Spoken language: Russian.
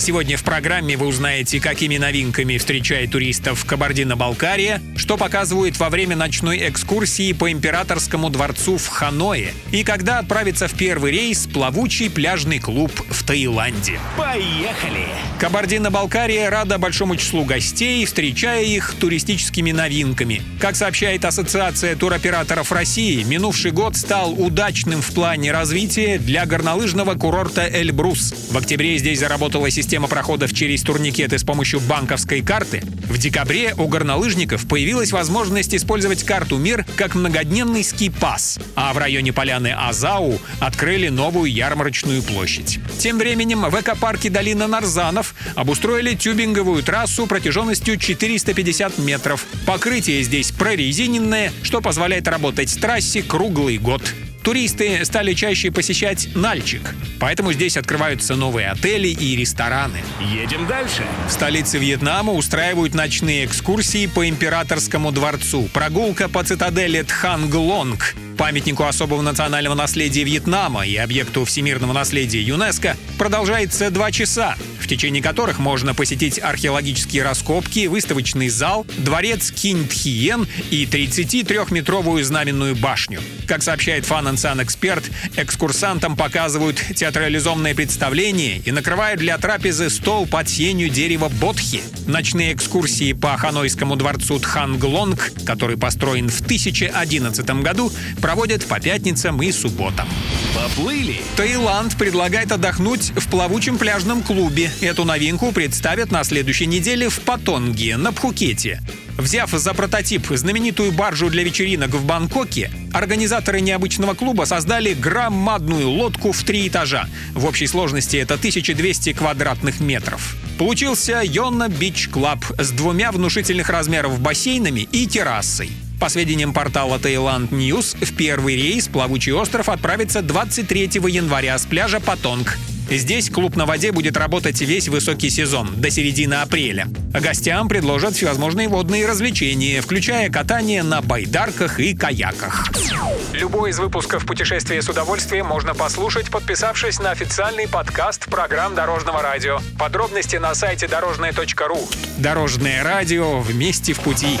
Сегодня в программе вы узнаете, какими новинками встречает туристов Кабардино-Балкария, что показывают во время ночной экскурсии по императорскому дворцу в Ханое и когда отправится в первый рейс плавучий пляжный клуб в Таиланде. Поехали! Кабардино-Балкария рада большому числу гостей, встречая их туристическими новинками. Как сообщает Ассоциация туроператоров России, минувший год стал удачным в плане развития для горнолыжного курорта Эльбрус. В октябре здесь заработала система система проходов через турникеты с помощью банковской карты, в декабре у горнолыжников появилась возможность использовать карту МИР как многодневный ски-пас, а в районе поляны Азау открыли новую ярмарочную площадь. Тем временем в экопарке долина Нарзанов обустроили тюбинговую трассу протяженностью 450 метров. Покрытие здесь прорезиненное, что позволяет работать трассе круглый год. Туристы стали чаще посещать Нальчик, поэтому здесь открываются новые отели и рестораны. Едем дальше. В столице Вьетнама устраивают ночные экскурсии по императорскому дворцу. Прогулка по цитадели Тханглонг памятнику особого национального наследия Вьетнама и объекту всемирного наследия ЮНЕСКо продолжается два часа, течение которых можно посетить археологические раскопки, выставочный зал, дворец Кинтхиен и 33-метровую знаменную башню. Как сообщает Фан Сан Эксперт, экскурсантам показывают театрализованное представление и накрывают для трапезы стол под сенью дерева Бодхи. Ночные экскурсии по ханойскому дворцу Тханглонг, который построен в 2011 году, проводят по пятницам и субботам. Поплыли! Таиланд предлагает отдохнуть в плавучем пляжном клубе. Эту новинку представят на следующей неделе в Патонге, на Пхукете. Взяв за прототип знаменитую баржу для вечеринок в Бангкоке, организаторы необычного клуба создали громадную лодку в три этажа. В общей сложности это 1200 квадратных метров. Получился Yona Beach Club с двумя внушительных размеров бассейнами и террасой. По сведениям портала Thailand News, в первый рейс плавучий остров отправится 23 января с пляжа Патонг. Здесь клуб на воде будет работать весь высокий сезон, до середины апреля. Гостям предложат всевозможные водные развлечения, включая катание на байдарках и каяках. Любой из выпусков «Путешествия с удовольствием» можно послушать, подписавшись на официальный подкаст программ Дорожного радио. Подробности на сайте дорожное.ру. Дорожное радио вместе в пути.